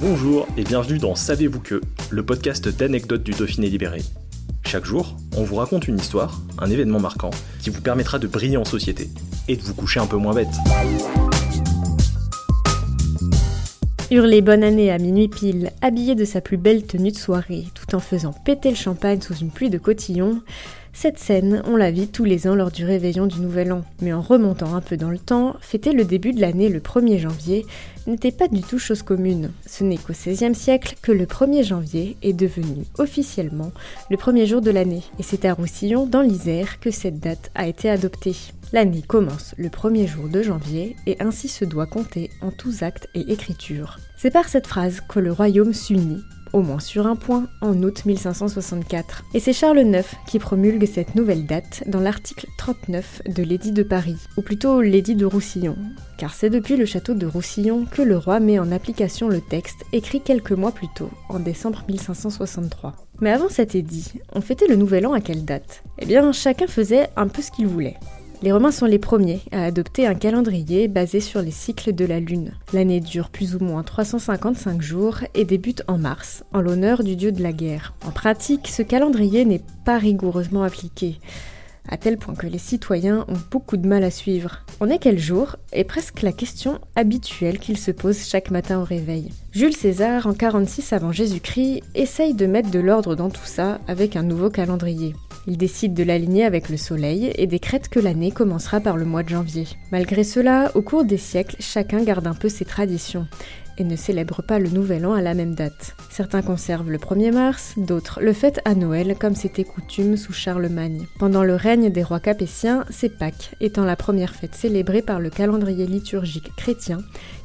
Bonjour et bienvenue dans Savez-vous que, le podcast d'anecdotes du Dauphiné libéré. Chaque jour, on vous raconte une histoire, un événement marquant, qui vous permettra de briller en société et de vous coucher un peu moins bête. Hurler bonne année à minuit pile, habillé de sa plus belle tenue de soirée, tout en faisant péter le champagne sous une pluie de cotillons, cette scène, on la vit tous les ans lors du réveillon du Nouvel An. Mais en remontant un peu dans le temps, fêter le début de l'année le 1er janvier n'était pas du tout chose commune. Ce n'est qu'au XVIe siècle que le 1er janvier est devenu officiellement le premier jour de l'année. Et c'est à Roussillon, dans l'Isère, que cette date a été adoptée. L'année commence le premier jour de janvier et ainsi se doit compter en tous actes et écritures. C'est par cette phrase que le royaume s'unit au moins sur un point, en août 1564. Et c'est Charles IX qui promulgue cette nouvelle date dans l'article 39 de l'édit de Paris, ou plutôt l'édit de Roussillon, car c'est depuis le château de Roussillon que le roi met en application le texte écrit quelques mois plus tôt, en décembre 1563. Mais avant cet édit, on fêtait le nouvel an à quelle date? Eh bien, chacun faisait un peu ce qu'il voulait. Les Romains sont les premiers à adopter un calendrier basé sur les cycles de la Lune. L'année dure plus ou moins 355 jours et débute en mars, en l'honneur du dieu de la guerre. En pratique, ce calendrier n'est pas rigoureusement appliqué à tel point que les citoyens ont beaucoup de mal à suivre. On est quel jour est presque la question habituelle qu'ils se posent chaque matin au réveil. Jules César, en 46 avant Jésus-Christ, essaye de mettre de l'ordre dans tout ça avec un nouveau calendrier. Il décide de l'aligner avec le soleil et décrète que l'année commencera par le mois de janvier. Malgré cela, au cours des siècles, chacun garde un peu ses traditions et ne célèbre pas le nouvel an à la même date. Certains conservent le 1er mars, d'autres le fêtent à Noël comme c'était coutume sous Charlemagne. Pendant le règne des rois capétiens, c'est Pâques, étant la première fête célébrée par le calendrier liturgique chrétien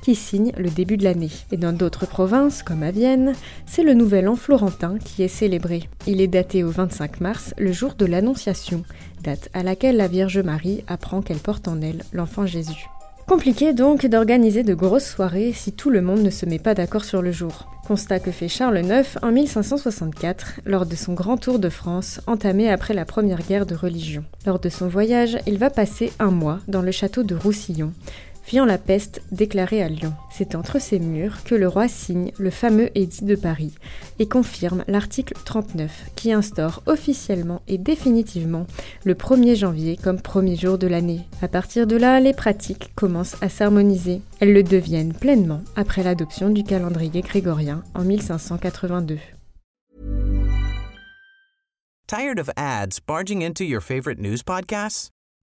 qui signe le début de l'année. Et dans d'autres provinces, comme à Vienne, c'est le nouvel an florentin qui est célébré. Il est daté au 25 mars, le jour de l'Annonciation, date à laquelle la Vierge Marie apprend qu'elle porte en elle l'enfant Jésus. Compliqué donc d'organiser de grosses soirées si tout le monde ne se met pas d'accord sur le jour. Constat que fait Charles IX en 1564 lors de son grand tour de France entamé après la première guerre de religion. Lors de son voyage, il va passer un mois dans le château de Roussillon, fuyant la peste déclarée à Lyon. C'est entre ces murs que le roi signe le fameux édit de Paris et confirme l'article 39 qui instaure officiellement et définitivement le 1er janvier comme premier jour de l'année. À partir de là, les pratiques commencent à s'harmoniser. Elles le deviennent pleinement après l'adoption du calendrier grégorien en 1582. Tired of ads barging into your favorite news podcasts?